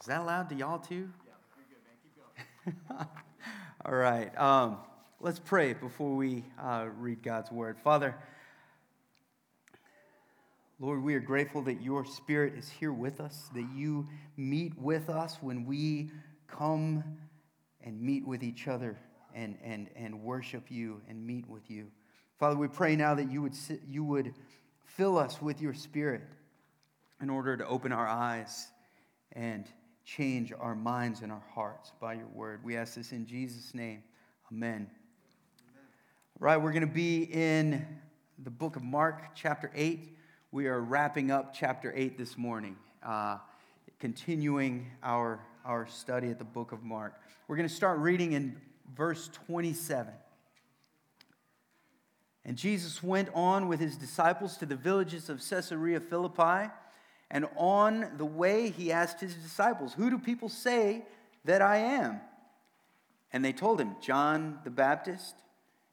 Is that loud to y'all too? Yeah, good, man. Keep going. All right. Um, let's pray before we uh, read God's word. Father, Lord, we are grateful that your spirit is here with us, that you meet with us when we come and meet with each other and, and, and worship you and meet with you. Father, we pray now that you would, you would fill us with your spirit in order to open our eyes and change our minds and our hearts by your word. We ask this in Jesus' name. Amen. Amen. Right, we're going to be in the book of Mark, chapter 8. We are wrapping up chapter 8 this morning, uh, continuing our, our study at the book of Mark. We're going to start reading in verse 27. And Jesus went on with his disciples to the villages of Caesarea Philippi. And on the way, he asked his disciples, Who do people say that I am? And they told him, John the Baptist.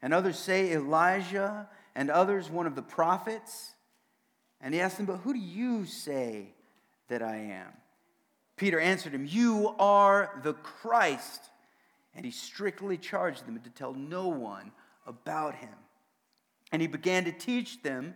And others say Elijah, and others one of the prophets. And he asked them, But who do you say that I am? Peter answered him, You are the Christ. And he strictly charged them to tell no one about him. And he began to teach them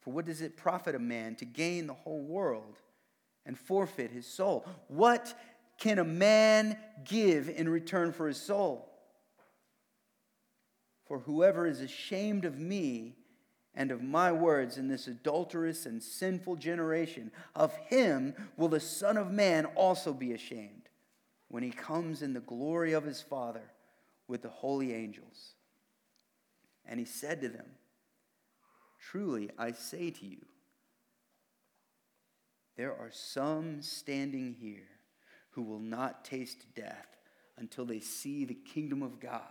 For what does it profit a man to gain the whole world and forfeit his soul? What can a man give in return for his soul? For whoever is ashamed of me and of my words in this adulterous and sinful generation, of him will the Son of Man also be ashamed when he comes in the glory of his Father with the holy angels. And he said to them, Truly, I say to you, there are some standing here who will not taste death until they see the kingdom of God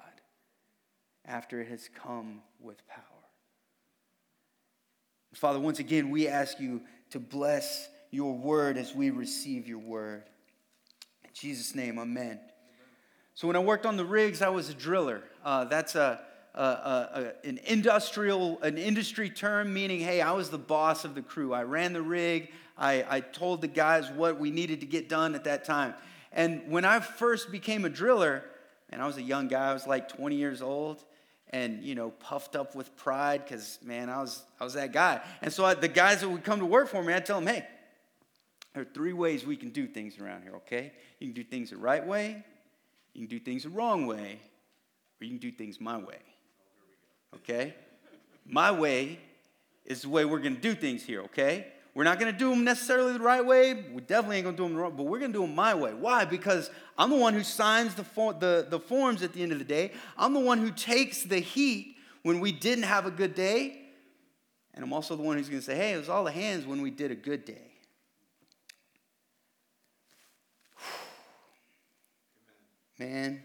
after it has come with power. Father, once again, we ask you to bless your word as we receive your word. In Jesus' name, amen. So, when I worked on the rigs, I was a driller. Uh, that's a an industrial, an industry term, meaning, hey, I was the boss of the crew. I ran the rig. I, I told the guys what we needed to get done at that time. And when I first became a driller, and I was a young guy, I was like 20 years old, and you know, puffed up with pride because man, I was I was that guy. And so I, the guys that would come to work for me, I'd tell them, hey, there are three ways we can do things around here. Okay, you can do things the right way, you can do things the wrong way, or you can do things my way okay? My way is the way we're gonna do things here, okay? We're not gonna do them necessarily the right way. We definitely ain't gonna do them the wrong, but we're gonna do them my way. Why? Because I'm the one who signs the, the, the forms at the end of the day. I'm the one who takes the heat when we didn't have a good day. And I'm also the one who's gonna say, hey, it was all the hands when we did a good day. Man,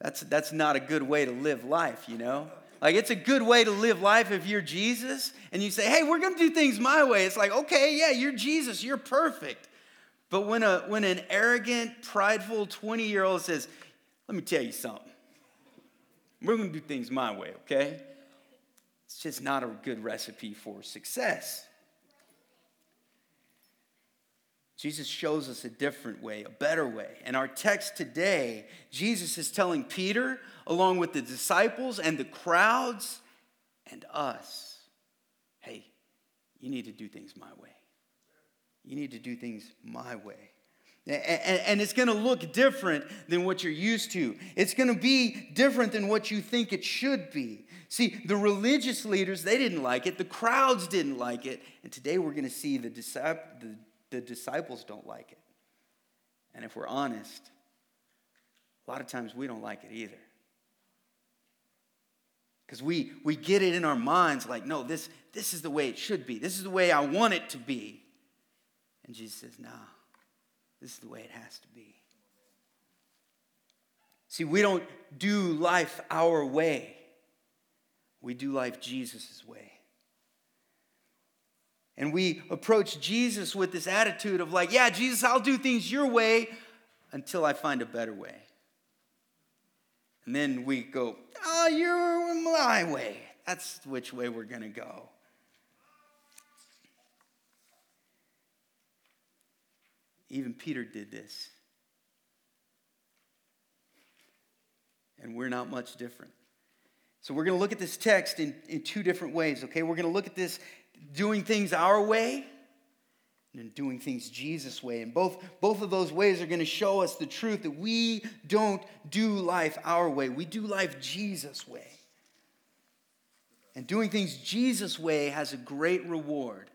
that's, that's not a good way to live life, you know? Like, it's a good way to live life if you're Jesus and you say, hey, we're to do things my way. It's like, okay, yeah, you're Jesus, you're perfect. But when, a, when an arrogant, prideful 20 year old says, let me tell you something, we're to do things my way, okay? It's just not a good recipe for success. Jesus shows us a different way, a better way. In our text today, Jesus is telling Peter, along with the disciples and the crowds and us, hey, you need to do things my way. You need to do things my way. And it's going to look different than what you're used to. It's going to be different than what you think it should be. See, the religious leaders, they didn't like it. The crowds didn't like it. And today we're going to see the, the, the disciples don't like it. And if we're honest, a lot of times we don't like it either. Because we, we get it in our minds like, no, this, this is the way it should be. This is the way I want it to be. And Jesus says, nah. This is the way it has to be. See, we don't do life our way, we do life Jesus' way. And we approach Jesus with this attitude of, like, yeah, Jesus, I'll do things your way until I find a better way. And then we go, oh, you're my way. That's which way we're going to go. Even Peter did this. And we're not much different. So we're going to look at this text in, in two different ways, okay? We're going to look at this doing things our way and doing things Jesus' way. And both, both of those ways are going to show us the truth that we don't do life our way, we do life Jesus' way. And doing things Jesus' way has a great reward.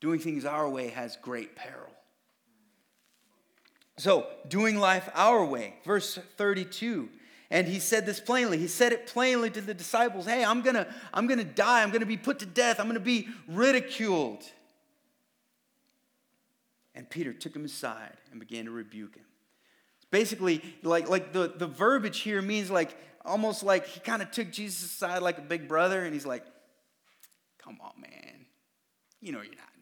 Doing things our way has great peril. So, doing life our way, verse 32. And he said this plainly. He said it plainly to the disciples Hey, I'm to I'm to die. I'm to be put to death. I'm to be ridiculed. And Peter took him aside and began to rebuke him. Basically, like, like the, the verbiage here means like almost like he kind of took Jesus aside like a big brother and he's like, Come on, man. You know you're not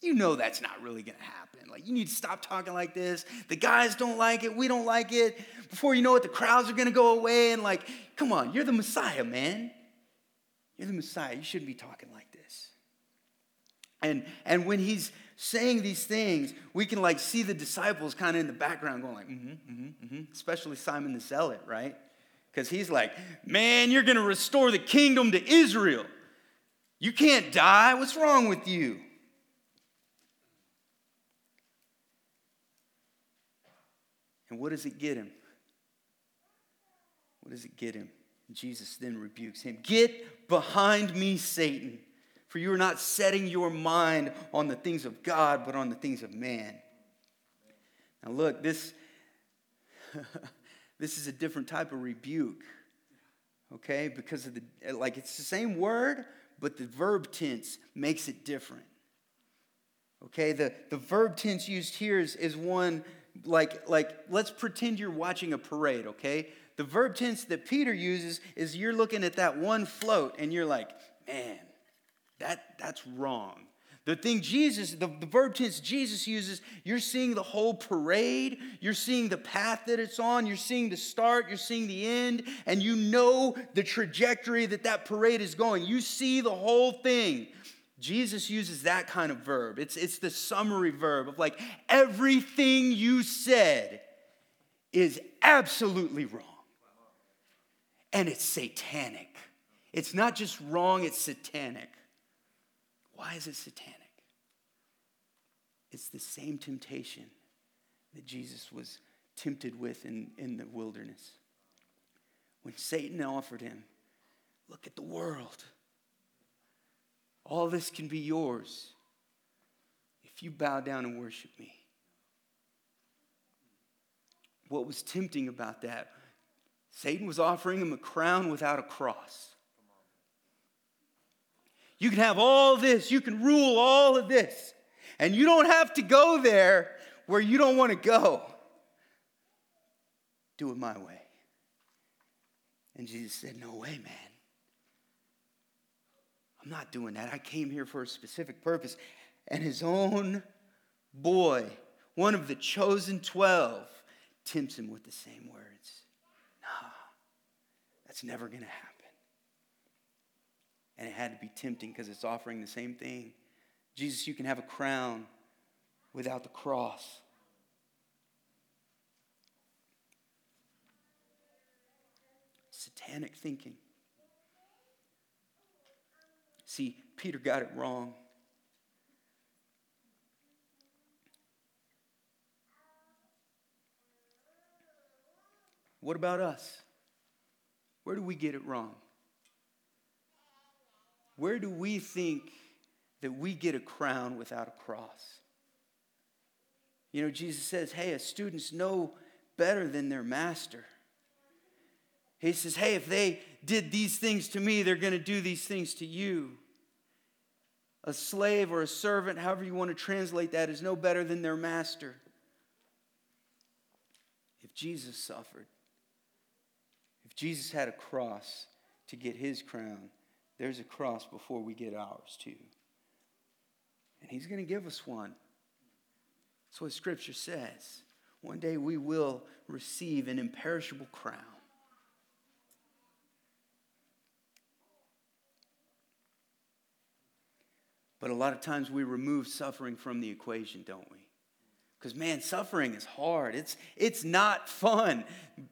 you know that's not really to happen. Like, you need to stop talking like this. The guys don't like it. We don't like it. Before you know it, the crowds are to go away. And, like, come on, you're the Messiah, man. You're the Messiah. You shouldn't be talking like this. And, and when he's saying these things, we can, like, see the disciples kind of in the background going, like, mm hmm, mm hmm, mm hmm. Especially Simon the Zealot, right? Because he's like, man, you're going to restore the kingdom to Israel. You can't die. What's wrong with you? And what does it get him? What does it get him? Jesus then rebukes him Get behind me, Satan, for you are not setting your mind on the things of God, but on the things of man. Now, look, this, this is a different type of rebuke, okay? Because of the, like, it's the same word, but the verb tense makes it different. Okay, the, the verb tense used here is, is one like, like let's pretend you're watching a parade, okay? The verb tense that Peter uses is you're looking at that one float and you're like, man, that, that's wrong. The thing Jesus, the, the verb tense Jesus uses, you're seeing the whole parade, you're seeing the path that it's on, you're seeing the start, you're seeing the end, and you know the trajectory that that parade is going. You see the whole thing. Jesus uses that kind of verb. It's, it's the summary verb of like, everything you said is absolutely wrong. And it's satanic. It's not just wrong, it's satanic. Why is it satanic? It's the same temptation that Jesus was tempted with in, in the wilderness. When Satan offered him, look at the world all this can be yours if you bow down and worship me. What was tempting about that? Satan was offering him a crown without a cross. You can have all this, you can rule all of this, and you don't have to go there where you don't want to go. Do it my way. And Jesus said, No way, man. I'm not doing that. I came here for a specific purpose. And his own boy, one of the chosen 12, tempts him with the same words. No, that's never going to happen. And it had to be tempting because it's offering the same thing. Jesus, you can have a crown without the cross. Satanic thinking. See, Peter got it wrong. What about us? Where do we get it wrong? Where do we think that we get a crown without a cross? You know, Jesus says, hey, a students know better than their master. He says, hey, if they did these things to me, they're going to do these things to you. A slave or a servant, however you want to translate that, is no better than their master. If Jesus suffered, if Jesus had a cross to get his crown, there's a cross before we get ours too. And he's going to give us one. That's what Scripture says. One day we will receive an imperishable crown. But a lot of times we remove suffering from the equation, don't we? Because man, suffering is hard. It's it's not fun.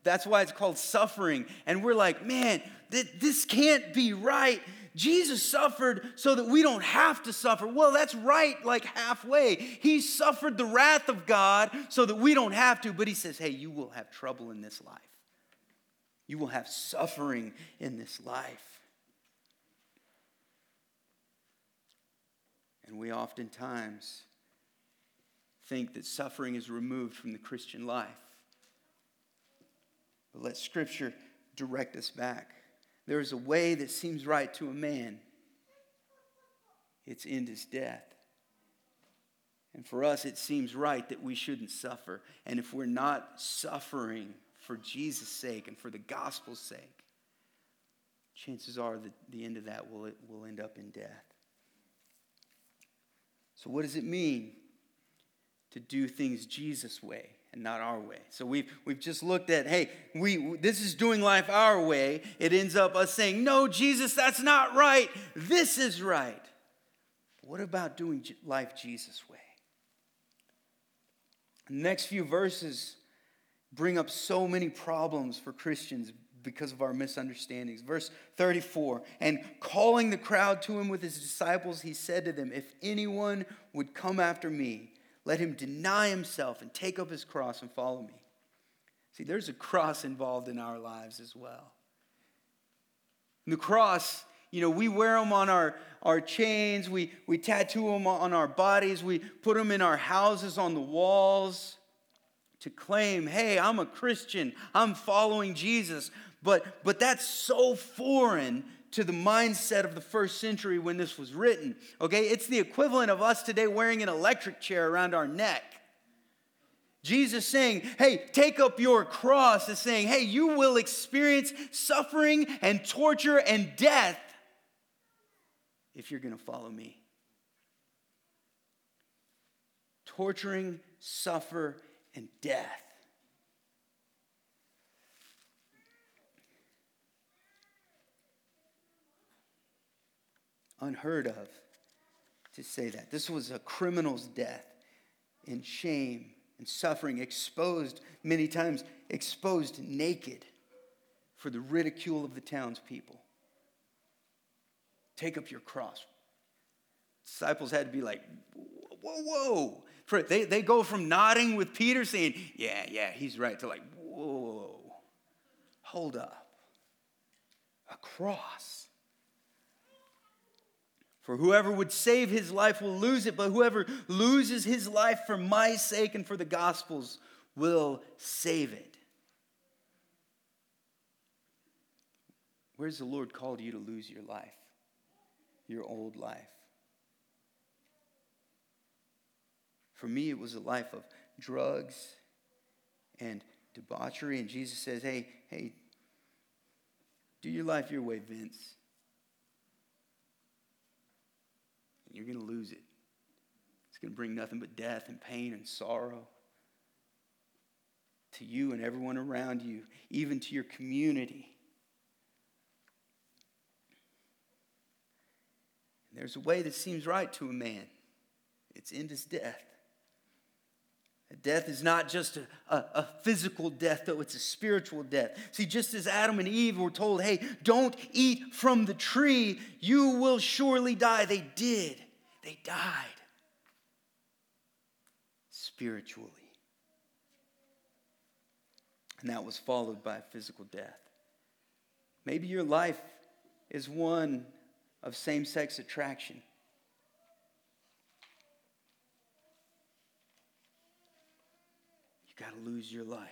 That's why it's called suffering. And we're like, man, th- this can't be right. Jesus suffered so that we don't have to suffer. Well, that's right, like halfway. He suffered the wrath of God so that we don't have to, but He says, hey, you will have trouble in this life. You will have suffering in this life. And we oftentimes think that suffering is removed from the Christian life. But let Scripture direct us back. There is a way that seems right to a man, its end is death. And for us, it seems right that we shouldn't suffer. And if we're not suffering for Jesus' sake and for the gospel's sake, chances are that the end of that will, will end up in death. So, what does it mean to do things Jesus' way? and not our way. So we've, we've just looked at, hey, we, this is doing life our way. It ends up us saying, no, Jesus, that's not right. This is right. What about doing life Jesus' way? The next few verses bring up so many problems for Christians because of our misunderstandings. Verse 34 And calling the crowd to him with his disciples, he said to them, If anyone would come after me, let him deny himself and take up his cross and follow me. See, there's a cross involved in our lives as well. And the cross, you know, we wear them on our, our chains, we, we tattoo them on our bodies, we put them in our houses on the walls to claim, hey, I'm a Christian, I'm following Jesus. But, but that's so foreign to the mindset of the first century when this was written. Okay, it's the equivalent of us today wearing an electric chair around our neck. Jesus saying, hey, take up your cross, is saying, hey, you will experience suffering and torture and death if you're going to follow me. Torturing, suffer, and death. Unheard of to say that. This was a criminal's death in shame and suffering, exposed many times, exposed naked for the ridicule of the townspeople. Take up your cross. Disciples had to be like, whoa, whoa. For they, they go from nodding with Peter saying, yeah, yeah, he's right, to like, whoa, hold up. A cross. For whoever would save his life will lose it, but whoever loses his life for my sake and for the gospel's will save it. Where's the Lord called you to lose your life, your old life? For me, it was a life of drugs and debauchery. And Jesus says, hey, hey, do your life your way, Vince. You're going to lose it. It's going to bring nothing but death and pain and sorrow to you and everyone around you, even to your community. And there's a way that seems right to a man it's in his death. Death is not just a, a, a, physical death, though, it's a spiritual death. See, just as Adam and Eve were told, hey, don't eat from the tree, you will surely die, they did. They died spiritually. and that was followed by physical death. Maybe your life is one of same sex attraction. Got to lose your life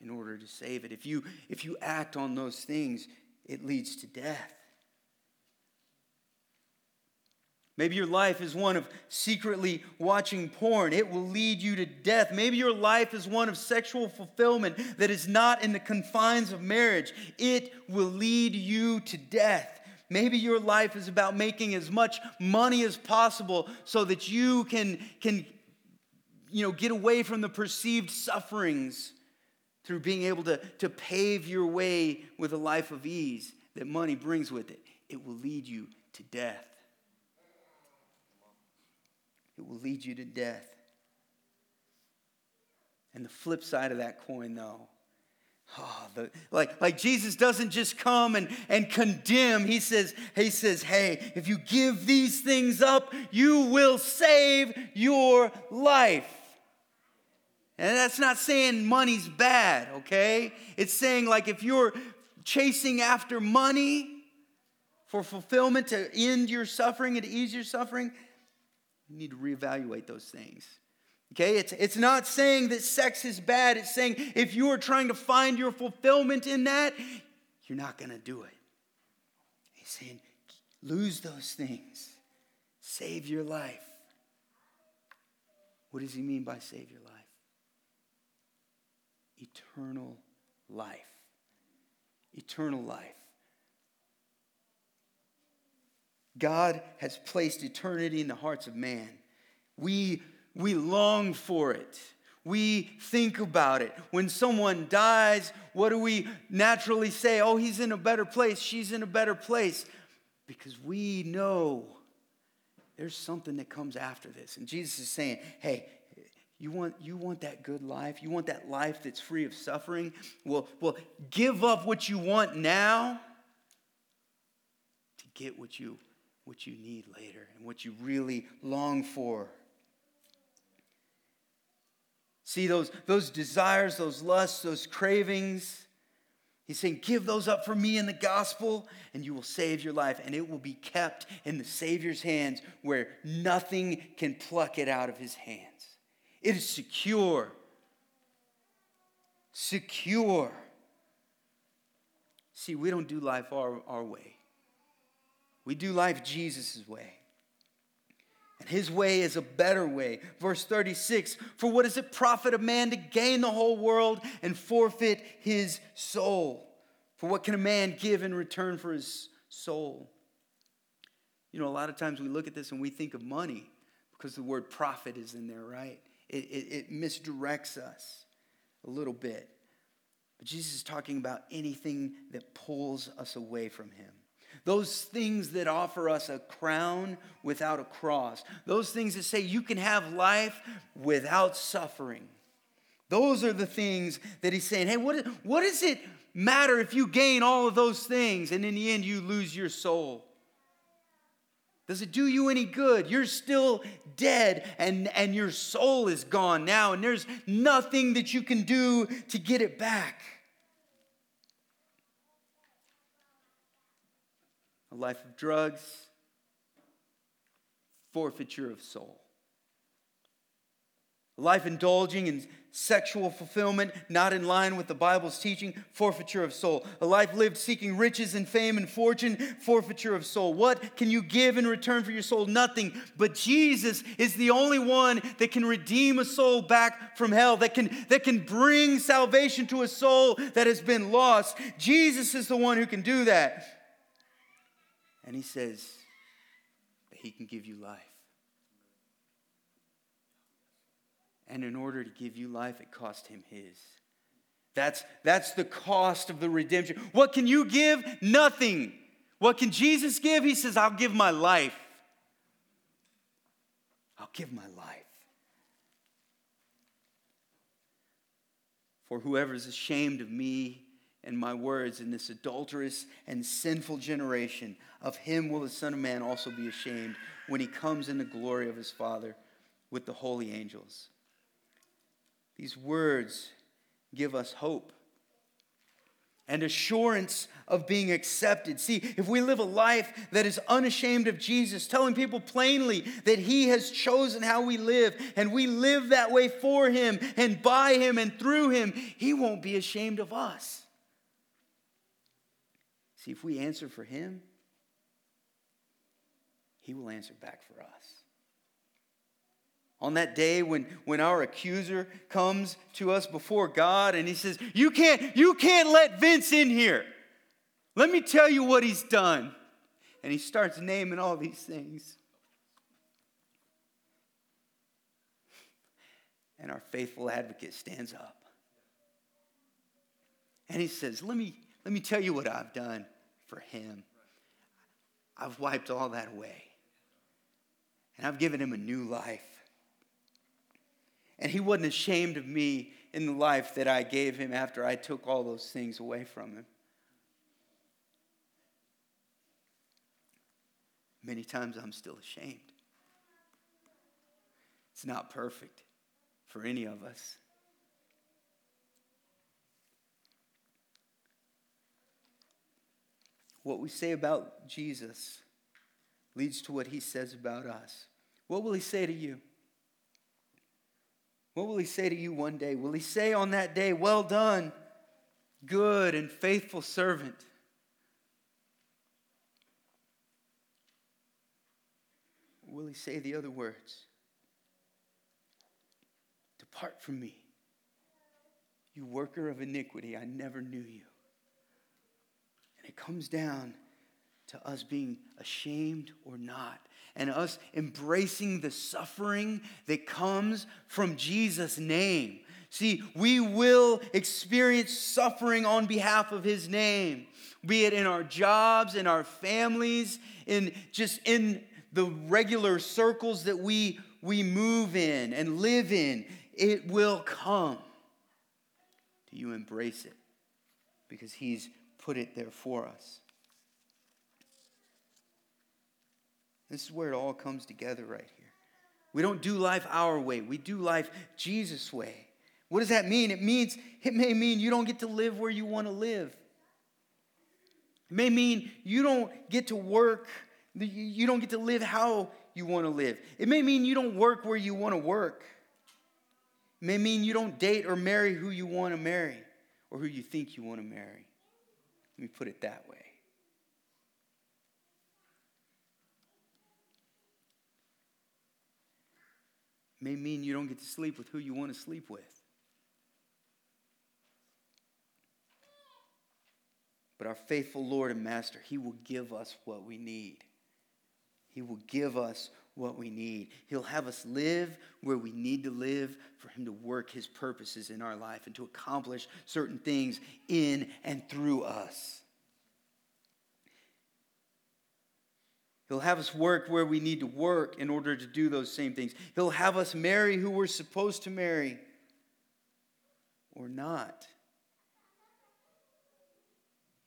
in order to save it. If you, if you act on those things, it leads to death. Maybe your life is one of secretly watching porn. It will lead you to death. Maybe your life is one of sexual fulfillment that is not in the confines of marriage. It will lead you to death. Maybe your life is about making as much money as possible so that you can, can you know, get away from the perceived sufferings through being able to, to pave your way with a life of ease that money brings with it. It will lead you to death. It will lead you to death. And the flip side of that coin, though, oh, the, like, like Jesus doesn't just come and, and condemn. He says, he says, hey, if you give these things up, you will save your life. And that's not saying money's bad, okay? It's saying, like, if you're chasing after money for fulfillment to end your suffering and ease your suffering, you need to reevaluate those things. Okay, it's, it's not saying that sex is bad. It's saying if you are trying to find your fulfillment in that, you're not going to do it. He's saying lose those things, save your life. What does he mean by save your life? Eternal life. Eternal life. God has placed eternity in the hearts of man. We, we long for it. We think about it. When someone dies, what do we naturally say? Oh, he's in a better place. She's in a better place. Because we know there's something that comes after this. And Jesus is saying, hey, you want, you want that good life? You want that life that's free of suffering? Well, well, give up what you want now to get what you what you need later and what you really long for. See those, those desires, those lusts, those cravings. He's saying, Give those up for me in the gospel, and you will save your life, and it will be kept in the Savior's hands where nothing can pluck it out of his hands. It is secure. Secure. See, we don't do life our, our way. We do life Jesus' way. And his way is a better way. Verse 36 For what does it profit a man to gain the whole world and forfeit his soul? For what can a man give in return for his soul? You know, a lot of times we look at this and we think of money because the word profit is in there, right? It, it, it misdirects us a little bit. But Jesus is talking about anything that pulls us away from him. Those things that offer us a crown without a cross. Those things that say you can have life without suffering. Those are the things that he's saying, hey, what, what does it matter if you gain all of those things and in the end you lose your soul? Does it do you any good? You're still dead and, and your soul is gone now, and there's nothing that you can do to get it back. a life of drugs, forfeiture of soul. A life indulging in sexual fulfillment, not in line with the Bible's teaching, forfeiture of soul. A life lived seeking riches and fame and fortune, forfeiture of soul. What can you give in return for your soul? Nothing. But Jesus is the only one that can redeem a soul back from hell, that can, that can bring salvation to a soul that has been lost. Jesus is the one who can do that. And he says that he can give you life. And in order to give you life, it cost him his. That's, that's the cost of the redemption. What can you give? Nothing. What can Jesus give? He says, I'll give my life. I'll give my life. For whoever is ashamed of me and my words in this adulterous and sinful generation, of him will the Son of Man also be ashamed when he comes in the glory of his Father with the holy angels. These words give us hope and assurance of being accepted. See, if we live a life that is unashamed of Jesus, telling people plainly that He has chosen how we live, and we live that way for Him and by Him and through Him, He won't be ashamed of us. See, if we answer for Him, He will answer back for us. On that day when, when our accuser comes to us before God and he says, You can't, you can't let Vince in here. Let me tell you what he's done. And he starts naming all these things. And our faithful advocate stands up. And he says, Let me, let me tell you what I've done for him. I've wiped all that away. And I've given him a new life. And he wasn't ashamed of me in the life that I gave him after I took all those things away from him. Many times I'm still ashamed. It's not perfect for any of us. What we say about Jesus leads to what he says about us. What will he say to you? What will he say to you one day? Will he say on that day, Well done, good and faithful servant? will he say the other words? Depart from me, you worker of iniquity, I never knew you. And it comes down to us being ashamed or not, and us embracing the suffering that comes from Jesus' name. See, we will experience suffering on behalf of his name, be it in our jobs, in our families, in just in the regular circles that we, we move in and live in. It will come. Do you embrace it? Because he's put it there for us. This is where it all comes together right here. We don't do life our way, we do life Jesus' way. What does that mean? It means it may mean you don't get to live where you want to live. It may mean you don't get to work, you don't get to live how you want to live. It may mean you don't work where you want to work. It may mean you don't date or marry who you want to marry or who you think you want to marry. Let me put it that way. May mean you don't get to sleep with who you want to sleep with. But our faithful Lord and Master, He will give us what we need. He will give us what we need. He'll have us live where we need to live for Him to work His purposes in our life and to accomplish certain things in and through us. He'll have us work where we need to work in order to do those same things. He'll have us marry who we're supposed to marry or not.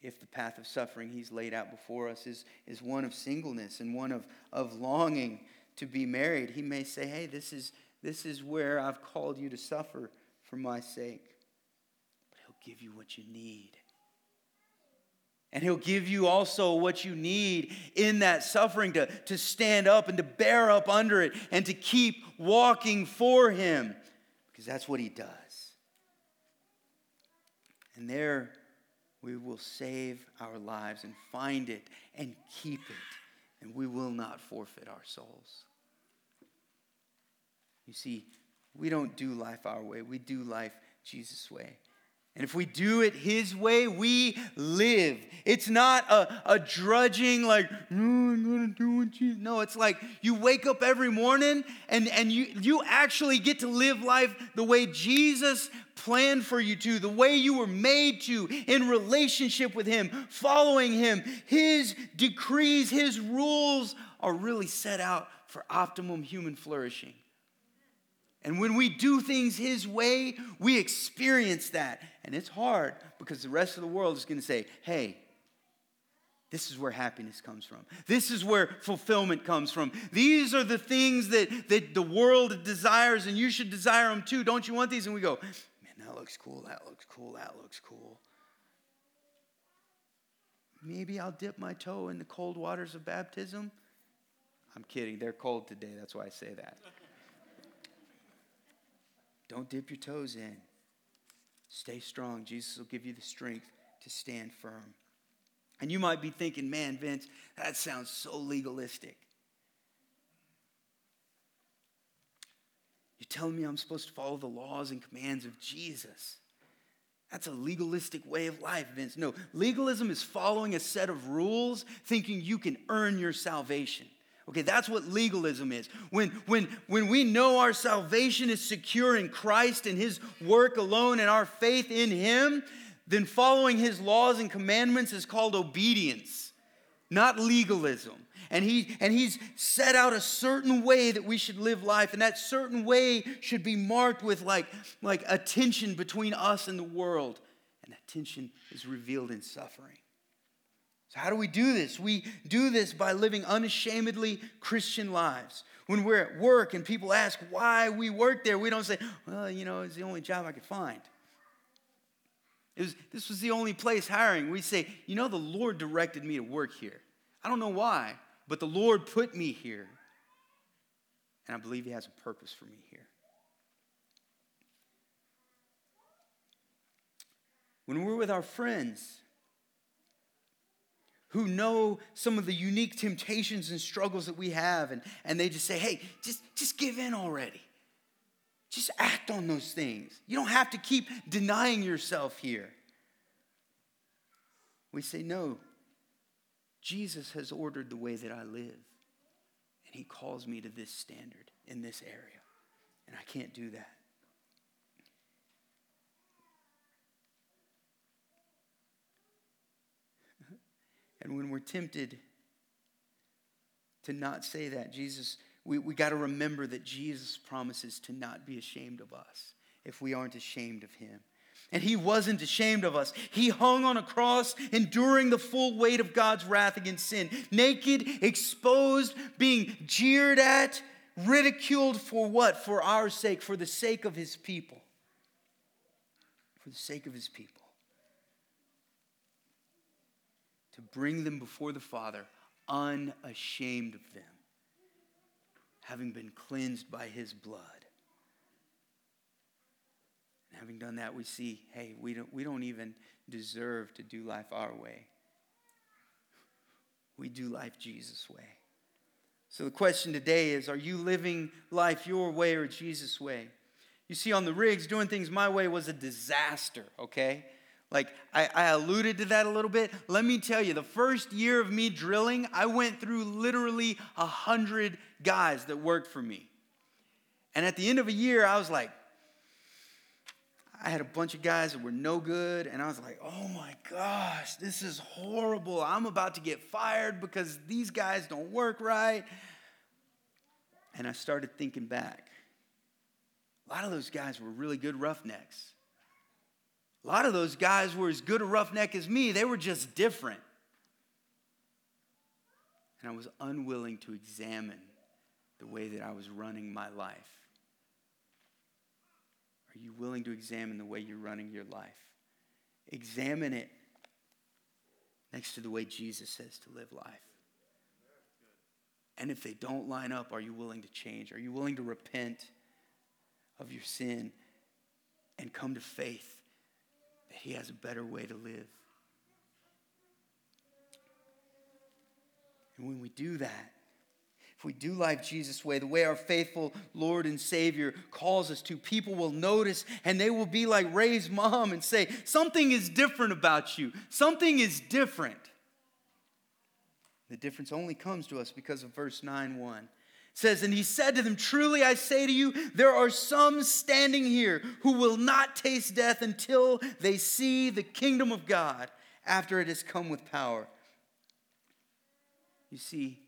If the path of suffering He's laid out before us is, is one of singleness and one of, of longing to be married, He may say, Hey, this is, this is where I've called you to suffer for my sake. But He'll give you what you need. And he'll give you also what you need in that suffering to, to stand up and to bear up under it and to keep walking for him because that's what he does. And there we will save our lives and find it and keep it, and we will not forfeit our souls. You see, we don't do life our way, we do life Jesus' way. And if we do it His way, we live. It's not a, a drudging, like, no, I'm to do what Jesus. No, it's like you wake up every morning and, and you, you actually get to live life the way Jesus planned for you to, the way you were made to, in relationship with Him, following Him. His decrees, His rules are really set out for optimum human flourishing. And when we do things His way, we experience that. And it's hard because the rest of the world is going to say, hey, this is where happiness comes from. This is where fulfillment comes from. These are the things that, that the world desires, and you should desire them too. Don't you want these? And we go, man, that looks cool, that looks cool, that looks cool. Maybe I'll dip my toe in the cold waters of baptism. I'm kidding. They're cold today. That's why I say that. Don't dip your toes in. Stay strong. Jesus will give you the strength to stand firm. And you might be thinking, man, Vince, that sounds so legalistic. You're telling me I'm supposed to follow the laws and commands of Jesus. That's a legalistic way of life, Vince. No, legalism is following a set of rules, thinking you can earn your salvation. Okay, that's what legalism is. When, when, when we know our salvation is secure in Christ and His work alone and our faith in Him, then following His laws and commandments is called obedience, not legalism. And, he, and He's set out a certain way that we should live life, and that certain way should be marked with like, like a tension between us and the world. And that tension is revealed in suffering. So, how do we do this? We do this by living unashamedly Christian lives. When we're at work and people ask why we work there, we don't say, well, you know, it's the only job I could find. It Was, this was the only place hiring. We say, you know, the Lord directed me to work here. I don't know why, but the Lord put me here. And I believe He has a purpose for me here. When we're with our friends, who know some of the unique temptations and struggles that we have, and, and they just say, hey, just, just give in already. Just act on those things. You don't have to keep denying yourself here. We say, no, Jesus has ordered the way that I live, and He calls me to this standard in this area, and I can't do that. And when we're tempted to not say that, Jesus, we, we got to remember that Jesus promises to not be ashamed of us if we aren't ashamed of him. And he wasn't ashamed of us. He hung on a cross, enduring the full weight of God's wrath against sin, naked, exposed, being jeered at, ridiculed for what? For our sake, for the sake of his people. For the sake of his people. To bring them before the Father unashamed of them, having been cleansed by his blood. And having done that, we see hey, we don't, we don't even deserve to do life our way. We do life Jesus' way. So the question today is are you living life your way or Jesus' way? You see, on the rigs, doing things my way was a disaster, okay? Like, I, I, alluded to that a little bit. Let me tell you, the first year of me drilling, I went through literally a hundred guys that worked for me. And at the end of a year, I was like, I had a bunch of guys that were no good, and I was like, oh my gosh, this is horrible. I'm about to get fired because these guys don't work right. And I started thinking back. A lot of those guys were really good roughnecks. A lot of those guys were as good a roughneck as me, they were just different. And I was unwilling to examine the way that I was running my life. Are you willing to examine the way you're running your life? Examine it next to the way Jesus says to live life. And if they don't line up, are you willing to change? Are you willing to repent of your sin and come to faith that He has a better way to live. And when we do that, if we do life Jesus' way, the way our faithful Lord and Savior calls us to, people will notice and they will be like Ray's mom and say, Something is different about you. Something is different. The difference only comes to us because of verse 9 1 says, And he said to them, Truly I say to you, there are some standing here who will not taste death until they see the kingdom of God after it has come with power. You see,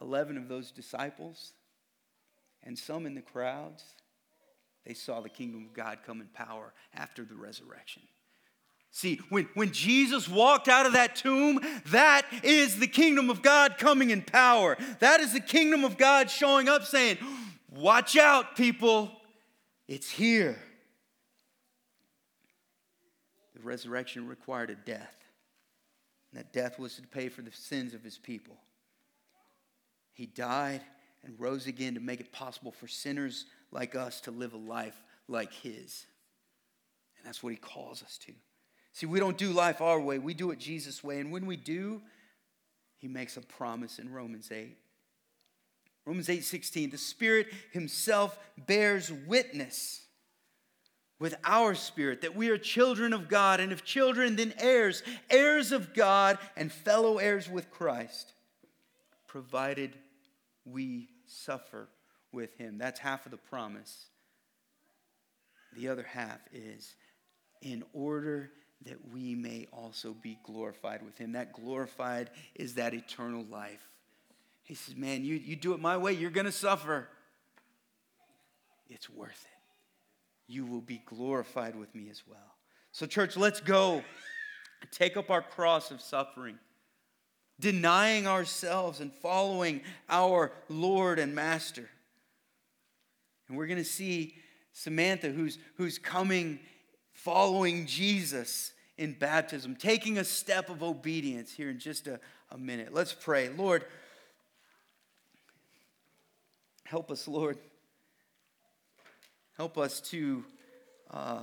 11 of those disciples and some in the crowds, they saw the kingdom of God come in power after the resurrection. See, when, when Jesus walked out of that tomb, that is the kingdom of God coming in power. That is the kingdom of God showing up saying, Watch out, people, it's here. the resurrection required a death. And that death was to pay for the sins of his people. He died and rose again to make it possible for sinners like us to live a life like his. And that's what he calls us to. See, we don't do life our way, we do it Jesus' way. And when we do, he makes a promise in Romans 8. Romans 8 16, the Spirit Himself bears witness with our spirit that we are children of God, and if children, then heirs, heirs of God, and fellow heirs with Christ, provided we suffer with Him. That's half of the promise. The other half is in order that we may also be glorified with Him. That glorified is that eternal life. He says, Man, you, you do it my way, you're going to suffer. It's worth it. You will be glorified with me as well. So, church, let's go. Take up our cross of suffering, denying ourselves and following our Lord and Master. And we're going to see Samantha, who's, who's coming, following Jesus in baptism, taking a step of obedience here in just a, a minute. Let's pray. Lord, Help us, Lord. Help us to uh,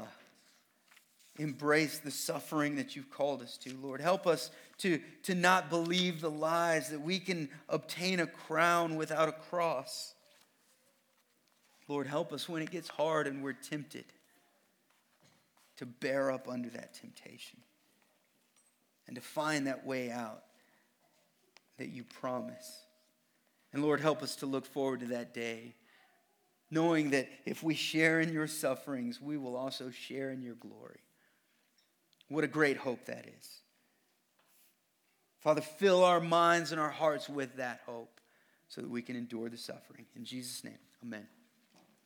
embrace the suffering that you've called us to, Lord. Help us to, to not believe the lies that we can obtain a crown without a cross. Lord, help us when it gets hard and we're tempted to bear up under that temptation and to find that way out that you promise. And Lord, help us to look forward to that day, knowing that if we share in your sufferings, we will also share in your glory. What a great hope that is. Father, fill our minds and our hearts with that hope so that we can endure the suffering. In Jesus' name, amen.